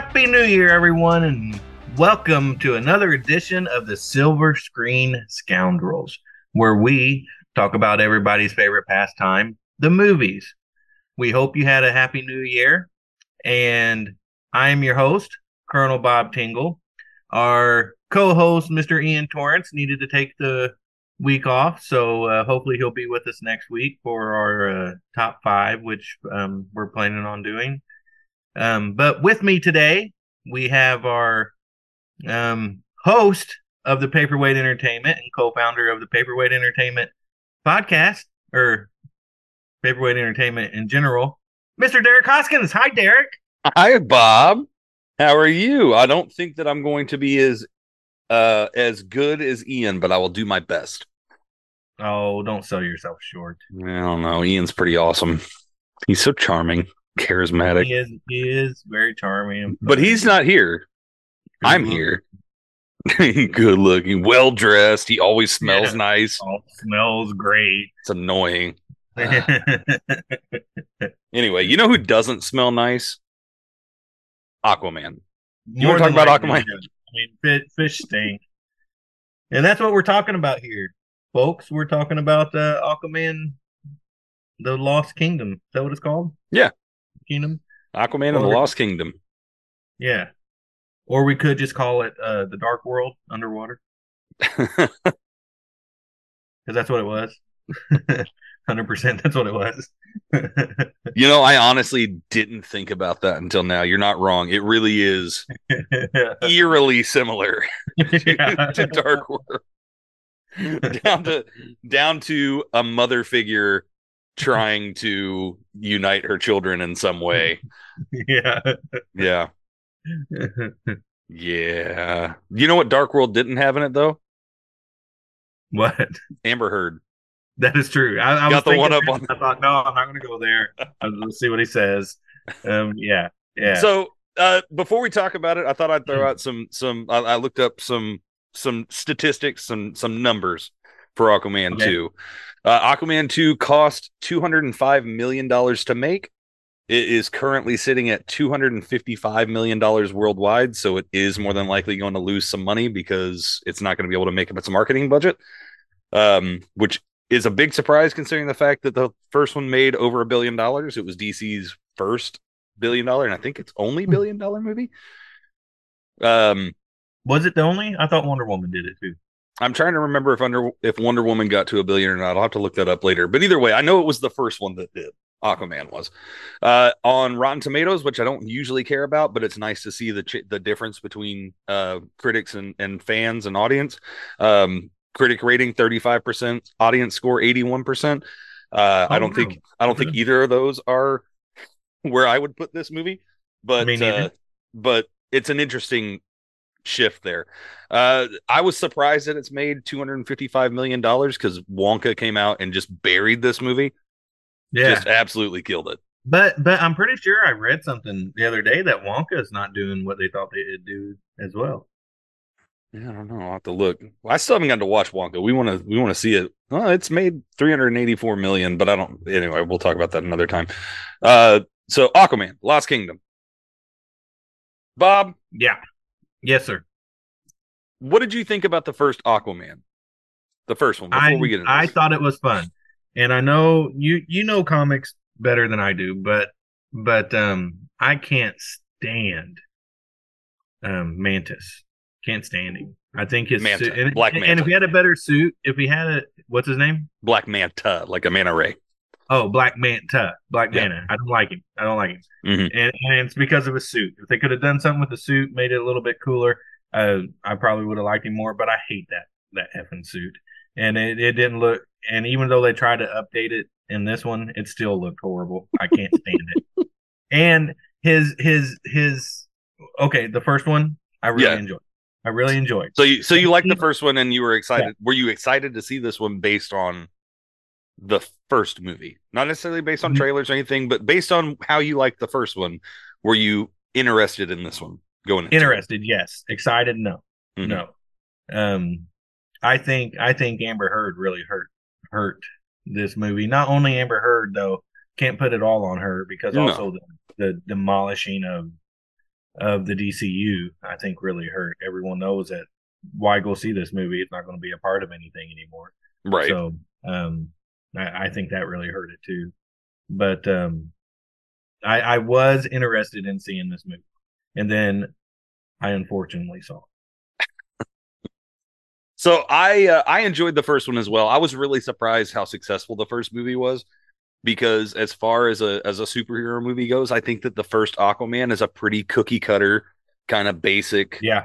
Happy New Year, everyone, and welcome to another edition of the Silver Screen Scoundrels, where we talk about everybody's favorite pastime, the movies. We hope you had a happy new year, and I am your host, Colonel Bob Tingle. Our co host, Mr. Ian Torrance, needed to take the week off, so uh, hopefully he'll be with us next week for our uh, top five, which um, we're planning on doing. Um, but with me today, we have our um, host of the Paperweight Entertainment and co-founder of the Paperweight Entertainment podcast, or Paperweight Entertainment in general, Mr. Derek Hoskins. Hi, Derek. Hi, Bob. How are you? I don't think that I'm going to be as uh as good as Ian, but I will do my best. Oh, don't sell yourself short. I don't know. Ian's pretty awesome. He's so charming charismatic. He is, he is very charming. But he's not here. I'm here. Good looking, well dressed. He always smells yeah. nice. Smells great. It's annoying. anyway, you know who doesn't smell nice? Aquaman. You want to talk about Aquaman? I mean, fish stink. And that's what we're talking about here, folks. We're talking about uh, Aquaman, the Lost Kingdom. Is that what it's called? Yeah. Kingdom. Aquaman and the Lost Kingdom. Yeah. Or we could just call it uh, the Dark World underwater. Because that's what it was. 100% that's what it was. you know, I honestly didn't think about that until now. You're not wrong. It really is eerily similar to, to Dark World. down to down to a mother figure trying to unite her children in some way. Yeah. Yeah. yeah. You know what Dark World didn't have in it though? What? Amber Heard. That is true. I, I got the one up on. I thought, no, I'm not going to go there. Let's see what he says. Um, yeah, yeah. So, uh, before we talk about it, I thought I'd throw out some some. I, I looked up some some statistics, some some numbers for Aquaman okay. 2. Uh, Aquaman 2 cost $205 million to make. It is currently sitting at $255 million worldwide. So it is more than likely going to lose some money because it's not going to be able to make up its marketing budget, um, which is a big surprise considering the fact that the first one made over a billion dollars. It was DC's first billion dollar, and I think it's only hmm. billion dollar movie. Um, was it the only? I thought Wonder Woman did it too. I'm trying to remember if under if Wonder Woman got to a billion or not. I'll have to look that up later. But either way, I know it was the first one that did. Aquaman was uh, on Rotten Tomatoes, which I don't usually care about, but it's nice to see the ch- the difference between uh, critics and, and fans and audience. Um, critic rating 35%, audience score 81%. Uh, oh, I don't no. think I don't think either of those are where I would put this movie, but uh, but it's an interesting shift there. Uh, I was surprised that it's made 255 million dollars because Wonka came out and just buried this movie. Yeah, just absolutely killed it. But but I'm pretty sure I read something the other day that Wonka is not doing what they thought they'd do as well. Yeah, I don't know. I'll have to look. Well, I still haven't gotten to watch Wonka. We want to we want to see it. Well, it's made 384 million, but I don't. Anyway, we'll talk about that another time. Uh, so Aquaman, Lost Kingdom. Bob. Yeah. Yes, sir. What did you think about the first Aquaman? The first one before I, we get into I this. thought it was fun. And I know you you know comics better than I do, but but um I can't stand um Mantis. Can't stand him. I think his Manta, suit, and, Black Manta. and if he had a better suit, if he had a what's his name? Black Manta, like a manta ray. Oh, Black Manta, Black yeah. Manta. I don't like him. I don't like him, mm-hmm. and, and it's because of his suit. If they could have done something with the suit, made it a little bit cooler, uh, I probably would have liked him more. But I hate that that effing suit, and it, it didn't look. And even though they tried to update it in this one, it still looked horrible. I can't stand it. And his his his okay, the first one I really yeah. enjoyed. I really enjoyed. So you so you liked the first one and you were excited. Yeah. Were you excited to see this one based on the first movie, not necessarily based on mm-hmm. trailers or anything, but based on how you liked the first one. Were you interested in this one going? Interested, it? yes. Excited, no, mm-hmm. no. Um, I think I think Amber Heard really hurt hurt this movie. Not only Amber Heard though, can't put it all on her because no. also the, the demolishing of of the DCU, I think really hurt. Everyone knows that why go see this movie? It's not going to be a part of anything anymore. Right. So um, I, I think that really hurt it too. But um, I, I was interested in seeing this movie, and then I unfortunately saw. it. So I uh, I enjoyed the first one as well. I was really surprised how successful the first movie was because as far as a as a superhero movie goes, I think that the first Aquaman is a pretty cookie cutter kind of basic Yeah,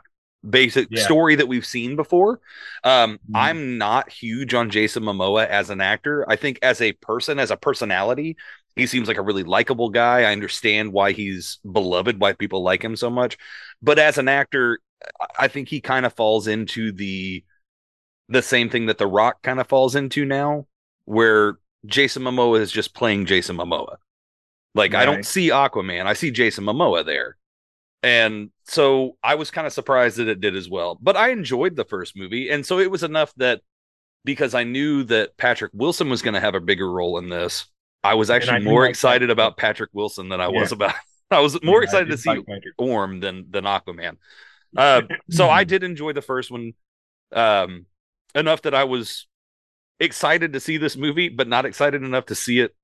basic Yeah. story that we've seen before. Um, Mhm. I'm not huge on Jason Momoa as an actor. I think as a person, as a personality, he seems like a really likable guy. I understand why he's beloved, why people like him so much. But as an actor, I- I think he kind of falls into the the same thing that The Rock kind of falls into now, where Jason Momoa is just playing Jason Momoa. Like I don't see Aquaman, I see Jason Momoa there. And so I was kind of surprised that it did as well. But I enjoyed the first movie. And so it was enough that because I knew that Patrick Wilson was going to have a bigger role in this, I was actually do more like excited that. about Patrick Wilson than I Yeah. was about. I was more Yeah, excited to see like Orm than than Aquaman. Uh, so I did enjoy the first one um, enough that I was excited to see this movie, but not excited enough to see it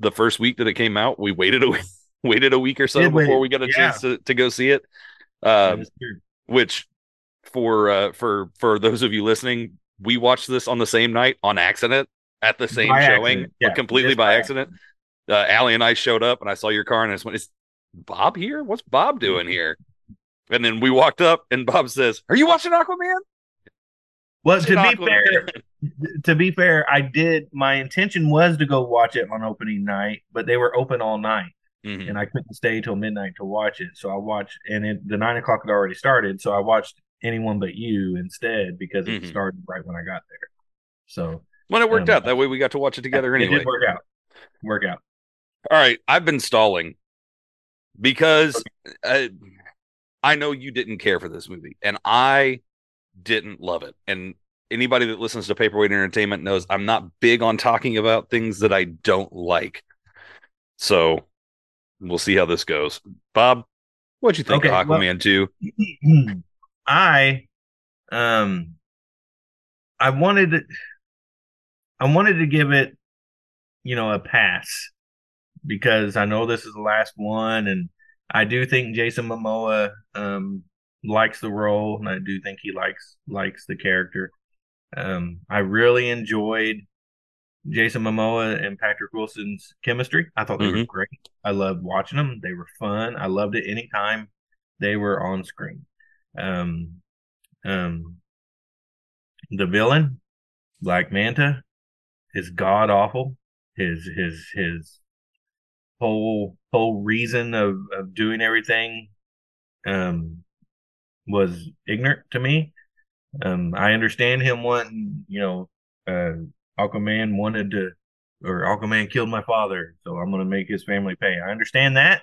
the first week that it came out. We waited a week, waited a week or so before we got a yeah. chance to, to go see it. Um, which for uh, for for those of you listening, we watched this on the same night on accident at the same By showing, yeah, completely by by accident. Uh, Allie and I showed up, and I saw your car, and I just went, "Is Bob here? What's Bob doing here?" And then we walked up, and Bob says, "Are you watching Aquaman?" Well, to be fair, to be fair, I did. My intention was to go watch it on opening night, but they were open all night, Mhm. and I couldn't stay till midnight to watch it. So I watched, and it, the nine o'clock had already started. So I watched anyone but you instead because it Mhm. started right when I got there. So Well, it worked Um, out that way. We got to watch it together it anyway. did work out. Work out. All right, I've been stalling because I, I know you didn't care for this movie, and I didn't love it. And anybody that listens to Paperweight Entertainment knows I'm not big on talking about things that I don't like. So we'll see how this goes. Bob, what'd you think Okay, of well- Aquaman 2? I um I wanted to, I wanted to give it you know a pass because I know this is the last one and I do think Jason Momoa um likes the role and I do think he likes likes the character. Um I really enjoyed Jason Momoa and Patrick Wilson's chemistry. I thought they were Mhm. great. I loved watching them. They were fun. I loved it anytime they were on screen. Um, um, the villain, Black Manta, is god awful. His his his whole whole reason of of doing everything, um, was ignorant to me. Um, I understand him wanting, you know, uh, Aquaman wanted to, or Aquaman killed my father, so I'm going to make his family pay. I understand that,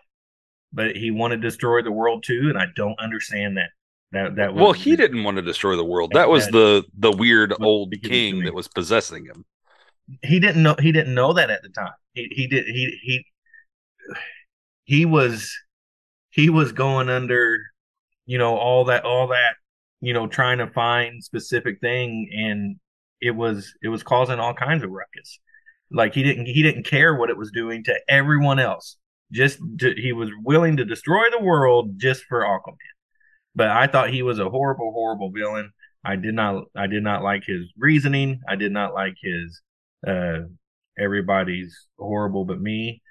but he wanted to destroy the world too, and I don't understand that. That that was Well, he didn't want to destroy the world. That was That- the the weird old king that was possessing him. he didn't know he didn't know that at the time. He he did he he he was he was going under you know all that all that you know trying to find specific thing and it was it was causing all kinds of ruckus. Like he didn't he didn't care what it was doing to everyone else. Just to, he was willing to destroy the world just for Aquaman. But I thought he was a horrible horrible villain. I did not I did not like his reasoning. I did not like his uh everybody's horrible but me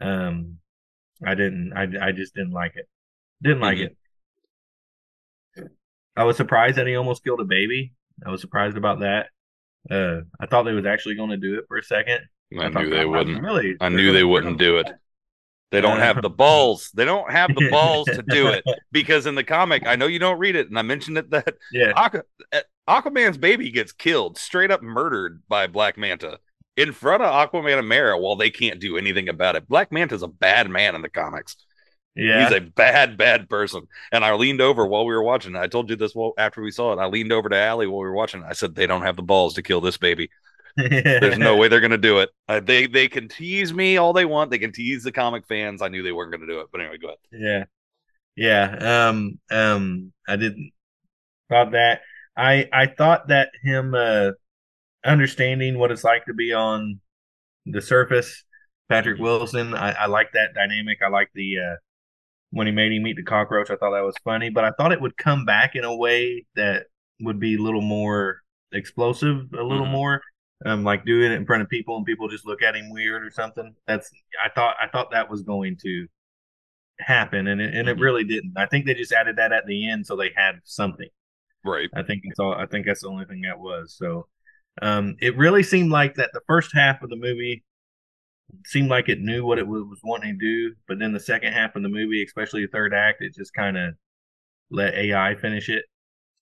um i didn't i, I just didn't like it didn't like Mhm. it i was surprised that he almost killed a baby i was surprised about that uh i thought they was actually going to do it for a second I thought knew they wouldn't. really I knew they wouldn't do it. They don't have the balls. They don't have the balls to do it because in the comic, I know you don't read it, and I mentioned it that yeah Aqu- uh, Aquaman's baby gets killed, straight up murdered by Black Manta in front of Aquaman and Mera while they can't do anything about it. Black Manta's a bad man in the comics. Yeah He's a bad, bad person. And I leaned over while we were watching. I told you this while- after we saw it. I leaned over to Allie while we were watching. I said, "They don't have the balls to kill this baby. There's no way they're going to do it. Uh, they they can tease me all they want. They can tease the comic fans. I knew they weren't going to do it. But anyway, go ahead. Yeah. Yeah. Um. Um. I didn't thought that. I I thought that him uh understanding what it's like to be on the surface, Patrick. Wilson. I, I like that dynamic. I like the uh when he made him eat the cockroach. I thought that was funny, but I thought it would come back in a way that would be a little more explosive, a little Mhm. more. Um, like doing it in front of people and people just look at him weird or something. That's I thought I thought that was going to happen, and it, and it Mhm. really didn't. I think they just added that at the end so they had something. Right. I think that's all. I think that's the only thing that was. So, um, it really seemed like that the first half of the movie seemed like it knew what it was, wanting to do, but then the second half of the movie, especially the third act, it just kind of let AI finish it.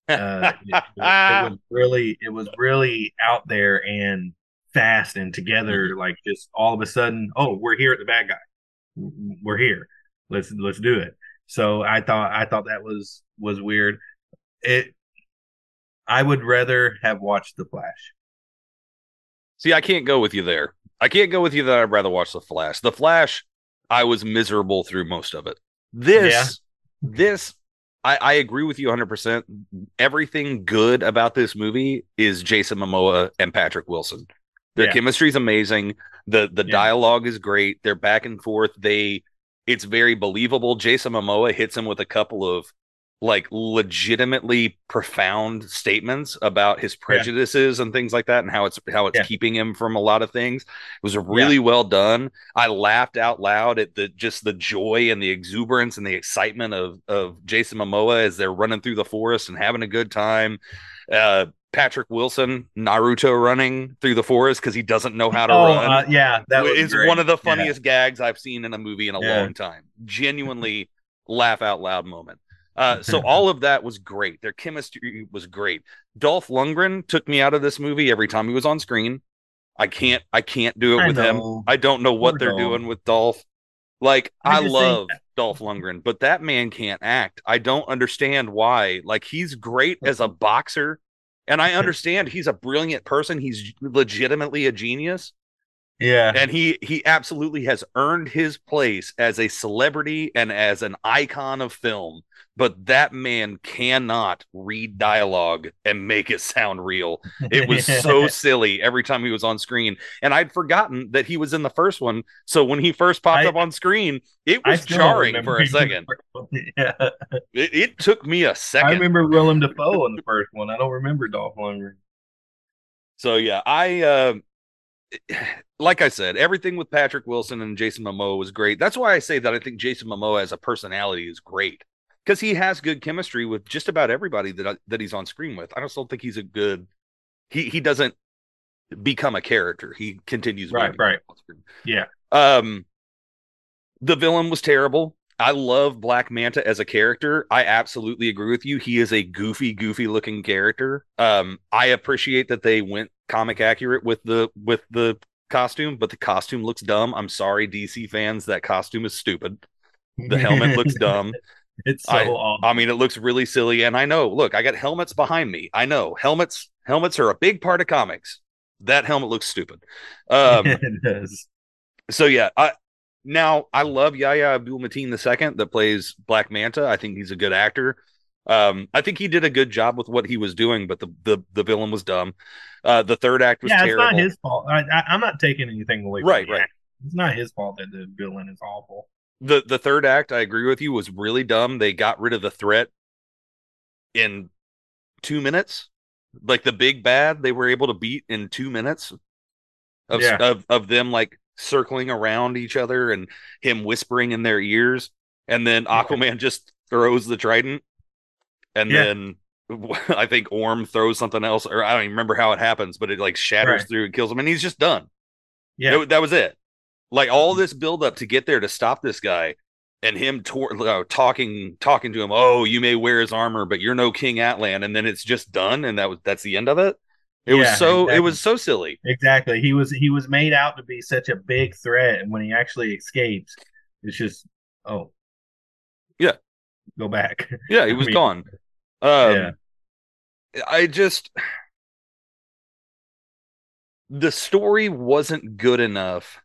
Uh, it, it was really, it was really out there and fast and together. Like just all of a sudden, oh, we're here at the bad guy. We're here. Let's let's do it. So I thought I thought that was was weird. It I would rather have watched The Flash. See, I can't go with you there. I can't go with you that I'd rather watch The Flash. The Flash, I was miserable through most of it. This, Yeah. this, I, I agree with you 100%. Everything good about this movie is Jason Momoa and Patrick Wilson. Their Yeah. chemistry is amazing. The the Yeah. dialogue is great. They're back and forth. They it's very believable. Jason Momoa hits him with a couple of like legitimately profound statements about his prejudices and things like that and how it's how it's Yeah. keeping him from a lot of things. It was really well done. I laughed out loud at the just the joy and the exuberance and the excitement of of Jason Momoa as they're running through the forest and having a good time. Uh Patrick Wilson, Naruto running through the forest because he doesn't know how to Oh, run. uh, yeah, that great. one of the Yeah. funniest gags I've seen in a movie in a Yeah. long time. Genuinely laugh out loud moment. Uh, so all of that was great. Their chemistry was great. Dolph Lundgren took me out of this movie every time he was on screen. I can't. I can't do it I with him. I don't know what Poor they're Dolph. doing with Dolph. Like I I, love Dolph Lundgren, but that man can't act. I don't understand why. Like he's great as a boxer, and I understand he's a brilliant person. He's legitimately a genius Yeah, and he he absolutely has earned his place as a celebrity and as an icon of film but that man cannot read dialogue and make it sound real. It was so silly every time he was on screen. And i'd forgotten that he was in the first one. So when he first popped I- up on screen it was jarring for a second. yeah, it, it took me a second. I remember Willem Dafoe in the first one. I don't remember Dolph Lundgren. So yeah, I uh, like I said, everything with Patrick Wilson and Jason Momoa was great. That's why I say that I think Jason Momoa as a personality is great because he has good chemistry with just about everybody that that he's on screen with. I just don't think he's a good. He he doesn't become a character. He continues Right, right. on screen. Yeah. Um, the villain was terrible. I love Black Manta as a character. I absolutely agree with you. He is a goofy, goofy looking character. Um, I appreciate that they went comic accurate with the with the costume, but the costume looks dumb. I'm sorry, DC fans. That costume is stupid. The helmet looks dumb. It's so I- awesome. I mean, it looks really silly. And I know, look, I got helmets behind me. I know helmets, helmets are a big part of comics. That helmet looks stupid. Um, it does. so yeah, I now I love Yahya Abdul Mateen II that plays Black Manta. I think he's a good actor. Um, I think he did a good job with what he was doing, but the the, the villain was dumb. Uh, the third act was Yeah, it's terrible. not his fault. I, I, I'm not taking anything away. From Right, right. act. It's not his fault that the villain is awful. The the third act, I agree with you, was really dumb. They got rid of the threat in two minutes. Like the big bad, they were able to beat in two minutes of Yeah. of, of them like circling around each other and him whispering in their ears, and then Aquaman just throws the trident, and Yeah. then I think Orm throws something else, or I don't even remember how it happens, but it like shatters Right. through and kills him, and he's just done. Yeah, That, that was it. Like all this buildup to get there to stop this guy and him tor- uh, talking talking to him, "Oh, you may wear his armor, but you're no King Atlan." And then it's just done and that was that's the end of it. It Yeah, was so it was so silly. exactly. He was he was made out to be such a big threat, and when he actually escapes, it's just oh, Yeah. go back. Yeah, he I was mean, gone. Um yeah. I just the story wasn't good enough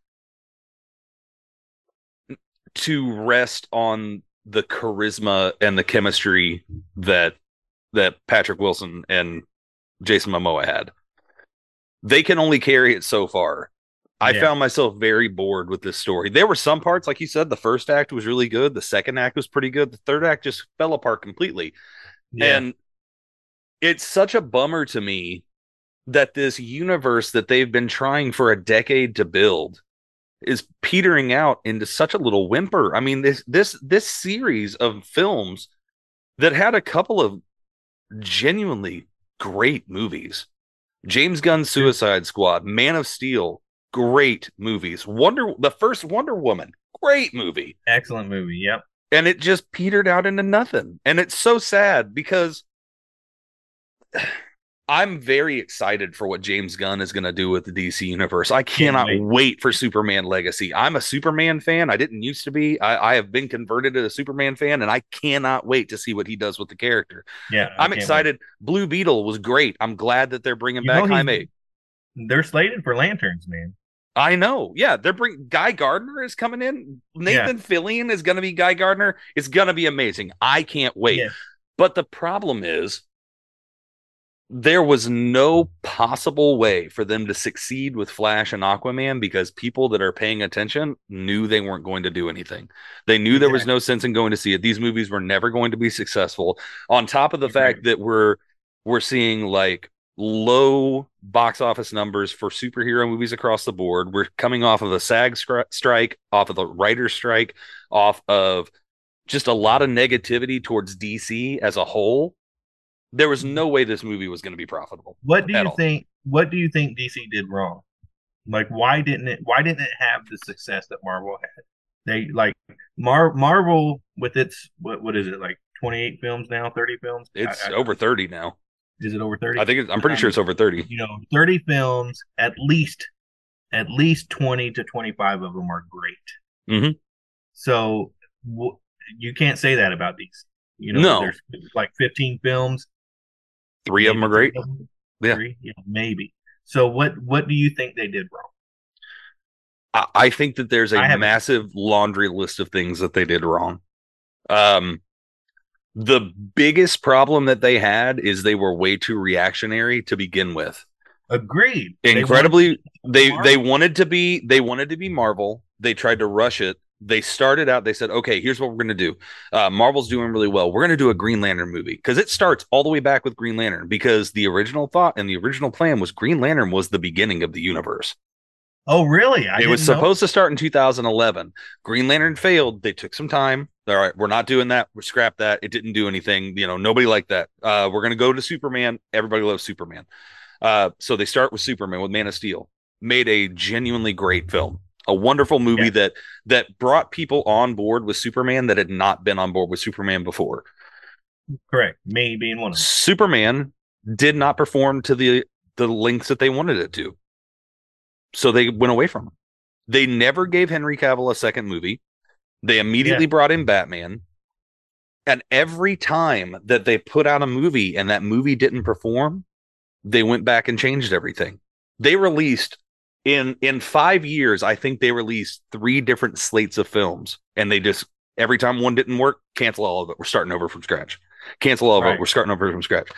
to rest on the charisma and the chemistry that that Patrick Wilson and Jason Momoa had. They can only carry it so far. I Yeah. found myself very bored with this story. There were some parts, like you said, the first act was really good. The second act was pretty good. The third act just fell apart completely. Yeah. And it's such a bummer to me that this universe that they've been trying for a decade to build is petering out into such a little whimper. I mean, this this this series of films that had a couple of genuinely great movies. James Gunn's Suicide Squad, Man of Steel, great movies. Wonder the first Wonder Woman, great movie Excellent movie. Yep. and it just petered out into nothing. And it's so sad because I'm very excited for what James Gunn is going to do with the DC universe. I cannot wait. wait. for Superman Legacy. I'm a Superman fan. I didn't used to be. I, I have been converted to a Superman fan, and I cannot wait to see what he does with the character. Yeah. I I'm can't excited. Blue Beetle was great. I'm glad that they're bringing You back Jaime. They're slated for lanterns, man. I know. Yeah, they're bring Guy Gardner is coming in. Nathan Fillion is going to be Guy Gardner. It's going to be amazing. I can't wait. Yeah. But the problem is there was no possible way for them to succeed with Flash and Aquaman because people that are paying attention knew they weren't going to do anything. They knew there was no sense in going to see it. These movies were never going to be successful. On top of the fact that we're we're seeing like low box office numbers for superhero movies across the board. We're coming off of a SAG scri- strike, off of the writer's strike, off of just a lot of negativity towards DC as a whole. There was no way this movie was going to be profitable. What do you all. think? What do you think DC did wrong? Like, why didn't it? Why didn't it have the success that Marvel had? They like Mar Marvel with its what? What is it like? Twenty eight films now? Thirty films? It's I- I- over 30 now. Is it over thirty? I think it's, I'm pretty sure it's over 30. you know, thirty films. At least, at least twenty to twenty five of them are great. Mhm. So w- you can't say that about these. You know, No. there's like fifteen films. Three of them are great. them. Yeah. Three? yeah, maybe. So what what do you think they did wrong? I, I think that there's a massive laundry list of things that they did wrong. Um, the biggest problem that they had is they were way too reactionary to begin with. Agreed. They Incredibly, wanted- they they wanted to be they wanted to be Marvel. They tried to rush it. They started out. They said, "Okay, here's what we're going to do. Uh, Marvel's doing really well. We're going to do a Green Lantern movie because it starts all the way back with Green Lantern. Because the original thought and the original plan was Green Lantern was the beginning of the universe. Oh, really? I it was didn't know. supposed to start in 2011. Green Lantern failed. They took some time. All right, we're not doing that. We scrap that. It didn't do anything. You know, nobody liked that. Uh, we're gonna go to Superman. Everybody loves Superman. Uh, so they start with Superman with Man of Steel. Made a genuinely great film, a wonderful movie Yeah. that that brought people on board with Superman that had not been on board with Superman before. Correct. Me being one of them. Superman did not perform to the the lengths that they wanted it to. So they went away from him. They never gave Henry Cavill a second movie. They immediately brought in Batman. And every time that they put out a movie and that movie didn't perform, they went back and changed everything. They released in in 5 years, I think they released 3 different slates of films and they just every time one didn't work, cancel all of it. We're starting over from scratch. Cancel all of Right. it. We're starting over from scratch.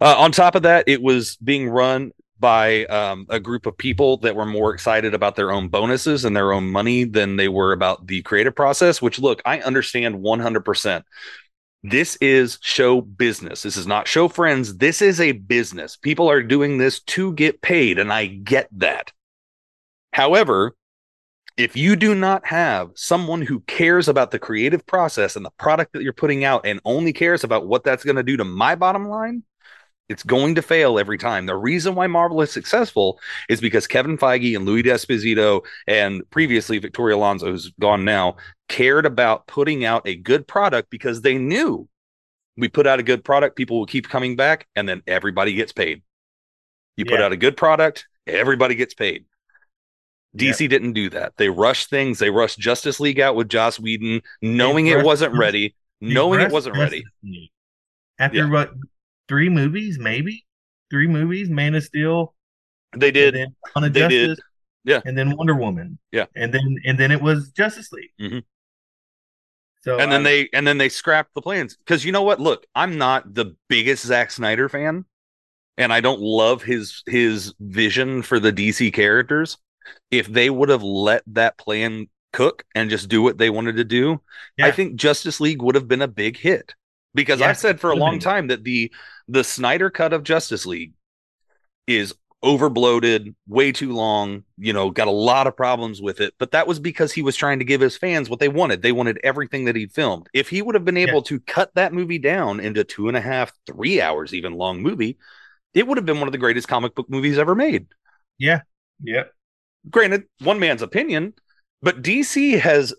Uh, on top of that, it was being run by um, a group of people that were more excited about their own bonuses and their own money than they were about the creative process. Which, look, I understand 100%. This is show business. This is not show friends. This is a business. People are doing this to get paid, and I get that. However, if you do not have someone who cares about the creative process and the product that you're putting out and only cares about what that's going to do to my bottom line, it's going to fail every time. The reason why Marvel is successful is because Kevin Feige and Louis D'Esposito and previously Victoria Alonso, who's gone now, cared about putting out a good product because they knew we put out a good product, people will keep coming back, and then everybody gets paid. You put out a good product, everybody gets paid. DC didn't do that. They rushed things. They rushed Justice League out with Joss Whedon, knowing it wasn't ready, knowing it wasn't ready. After Yeah. what? Three movies, maybe three movies. Man of Steel. They and did. then Dawn of They did. Yeah. And then Wonder Woman. Yeah. And then and then it was Justice League. Mhm. So and then they and then they scrapped the plans because you know what? Look, I'm not the biggest Zack Snyder fan, and I don't love his his vision for the DC characters. If they would have let that plan cook and just do what they wanted to do, I think Justice League would have been a big hit. Because Yeah, I've said for a long time that the the Snyder cut of Justice League is overbloated, way too long, you know, got a lot of problems with it. But that was because he was trying to give his fans what they wanted. They wanted everything that he filmed. If he would have been able to cut that movie down into two and a half, three hours, even long movie, it would have been one of the greatest comic book movies ever made. yeah, yeah, Granted, one man's opinion, but DC has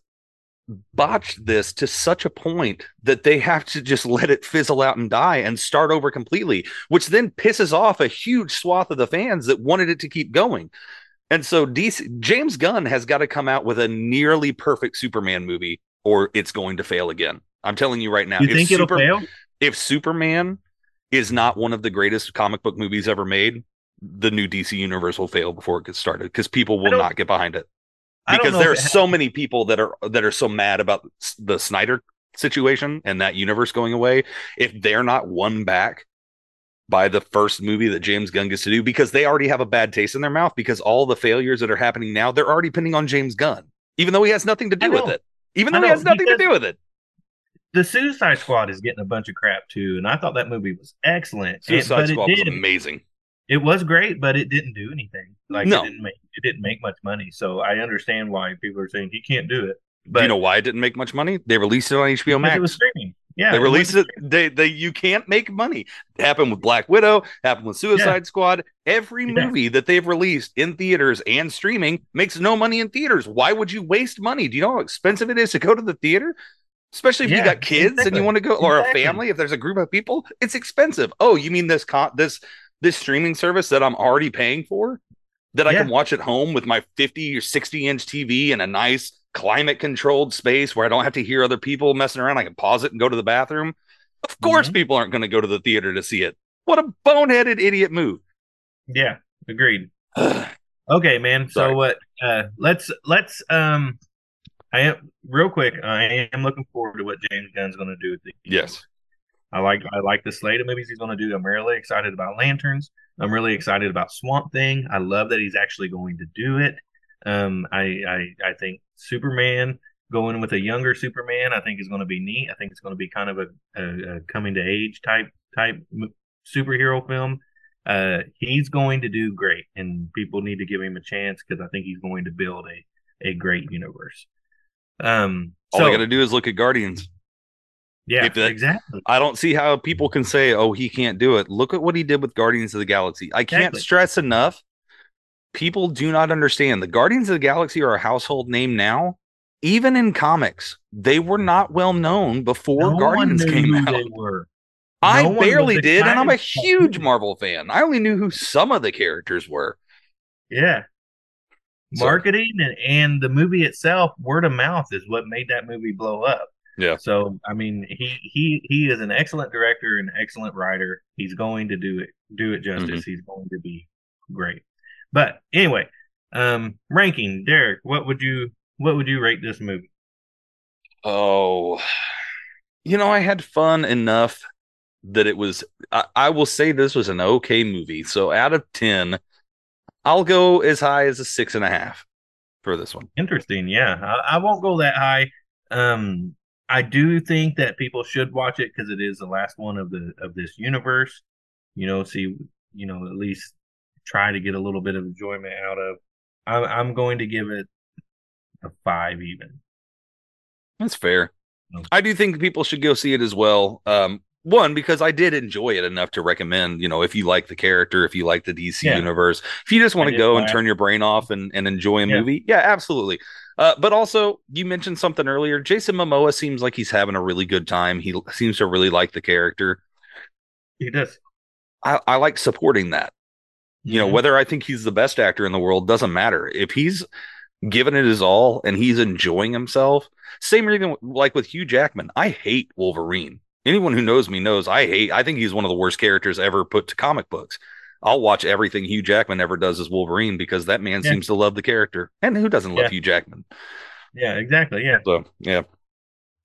botched this to such a point that they have to just let it fizzle out and die and start over completely, which then pisses off a huge swath of the fans that wanted it to keep going. And so DC James Gunn has got to come out with a nearly perfect Superman movie or it's going to fail again. I'm telling you right now. you think it'll fail? If Superman is not one of the greatest comic book movies ever made, the new DC universe will fail before it gets started because people will don't- get behind it because there are so many people that are that are so mad about the Snyder situation and that universe going away. If they're not won back by the first movie that James Gunn gets to do, because they already have a bad taste in their mouth because all the failures that are happening now, they're already pinning on James Gunn, even though he has nothing to do with it. Even though he has nothing to do with it. the Suicide Squad is getting a bunch of crap too, and I thought that movie was excellent. And- Suicide but Squad was amazing. It was great, but it didn't do anything. Like No. it didn't make it didn't make much money. So I understand why people are saying he can't do it. But do you know why it didn't make much money? They released it on HBO Max. it was streaming. Yeah, they it released it. They they you can't make money. It happened with Black Widow. Happened with Suicide Squad. Every Yeah. movie that they've released in theaters and streaming makes no money in theaters. Why would you waste money? Do you know how expensive it is to go to the theater? Especially if you got kids and you want to go, or Exactly. a family. If there's a group of people, it's expensive. Oh, you mean this con- this this streaming service that I'm already paying for that I Yeah. can watch at home with my 50 or 60 inch TV in a nice climate controlled space where I don't have to hear other people messing around. I can pause it and go to the bathroom. Of course, Mhm. people aren't going to go to the theater to see it. What a boneheaded idiot move. Yeah, agreed. Okay, man. Sorry. So what? Uh, let's let's um, I am real quick. I am looking forward to what James Gunn's going to do with the Yes. I like I like the slate of movies he's going to do. I'm really excited about Lanterns. I'm really excited about Swamp Thing. I love that he's actually going to do it. Um, I I I think Superman going with a younger Superman, I think is going to be neat. I think it's going to be kind of a, a, a coming to age type type superhero film. Uh, he's going to do great, and people need to give him a chance because I think he's going to build a a great universe. Um, All so I got to do is look at Guardians. Yeah, that- exactly. I don't see how people can say, oh, he can't do it. Look at what he did with Guardians of the Galaxy. I can't Exactly. stress enough. People do not understand. The Guardians of the Galaxy are a household name now. Even in comics, they were mm. not well known before No Guardians came out. I No one barely did, and I'm a huge. Marvel fan. I only knew who some of the characters were. Yeah. So- Marketing and, and the movie itself, word of mouth is what made that movie blow up. Yeah. So I mean, he he he is an excellent director and excellent writer. He's going to do it do it justice. Mm-hmm. He's going to be great. But anyway, um, ranking, Derek, what would you what would you rate this movie? Oh, you know, I had fun enough that it was. I, I will say this was an okay movie. So out of 10, I'll go as high as a six and a half for this one. Interesting. Yeah, I, I won't go that high. Um, I do think that people should watch it because it is the last one of the of this universe. You know, see, you know, at least try to get a little bit of enjoyment out of. I'm I'm going to give it a five even. That's fair. I do think people should go see it as well. Um, one because I did enjoy it enough to recommend. You know, if you like the character, if you like the DC Yeah. universe, if you just want to go and turn your brain off and, and enjoy a Yeah. movie, yeah, absolutely. Uh, but also, you mentioned something earlier. Jason Momoa seems like he's having a really good time. He seems to really like the character. He does. I, I like supporting that. You know, Mhm. whether I think he's the best actor in the world doesn't matter. If he's giving it his all and he's enjoying himself, same reason like with Hugh Jackman. I hate Wolverine. Anyone who knows me knows I hate. I think he's one of the worst characters ever put to comic books. I'll watch everything Hugh Jackman ever does as Wolverine because that man Yeah. seems to love the character. And who doesn't love Yeah. Hugh Jackman? Yeah, exactly. Yeah. So yeah,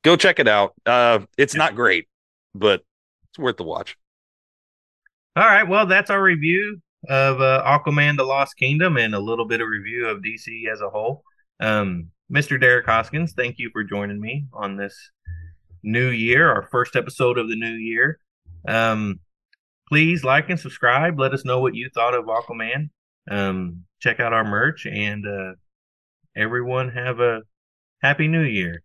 go check it out. Uh, it's not great, but it's worth the watch. All right, well, that's our review of uh, Aquaman: The Lost Kingdom and a little bit of review of DC as a whole. Um, Mr. Derek Hoskins, thank you for joining me on this new year, our first episode of the new year. Um, please like and subscribe. Let us know what you thought of Aquaman. Um, check out our merch and uh, everyone have a happy new year.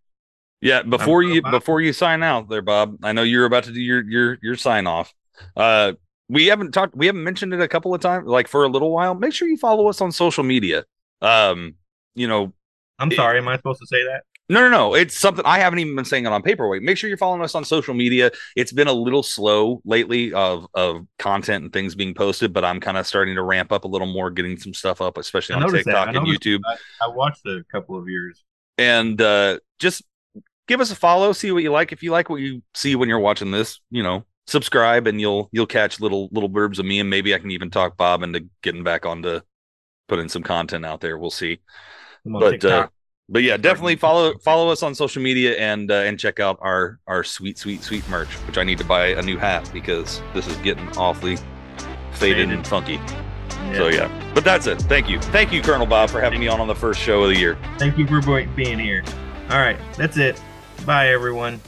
Yeah, before you before you sign out there, Bob. I know you're about to do your your your sign off. Uh, we haven't talked. We haven't mentioned it a couple of times, like for a little while. Make sure you follow us on social media. Um, you know, I'm sorry. It, am I supposed to say that? No, no, no. It's something I haven't even been saying it on paperweight. Make sure you're following us on social media. It's been a little slow lately of of content and things being posted, but I'm kind of starting to ramp up a little more, getting some stuff up, especially on TikTok and YouTube. I, I watched a couple of years, and uh, just give us a follow, see what you like. If you like what you see when you're watching this, you know, subscribe and you'll you'll catch little little blurbs of me and maybe I can even talk Bob into getting back onto putting some content out there. We'll see. But uh, but yeah, definitely follow follow us on social media and uh, and check out our our sweet sweet sweet merch, which I need to buy a new hat because this is getting awfully faded, faded. and funky. Yeah. So yeah, but that's it. Thank you, thank you, Colonel Bob, for having me on on the first show of the year. Thank you for being here. All right, that's it. Bye, everyone.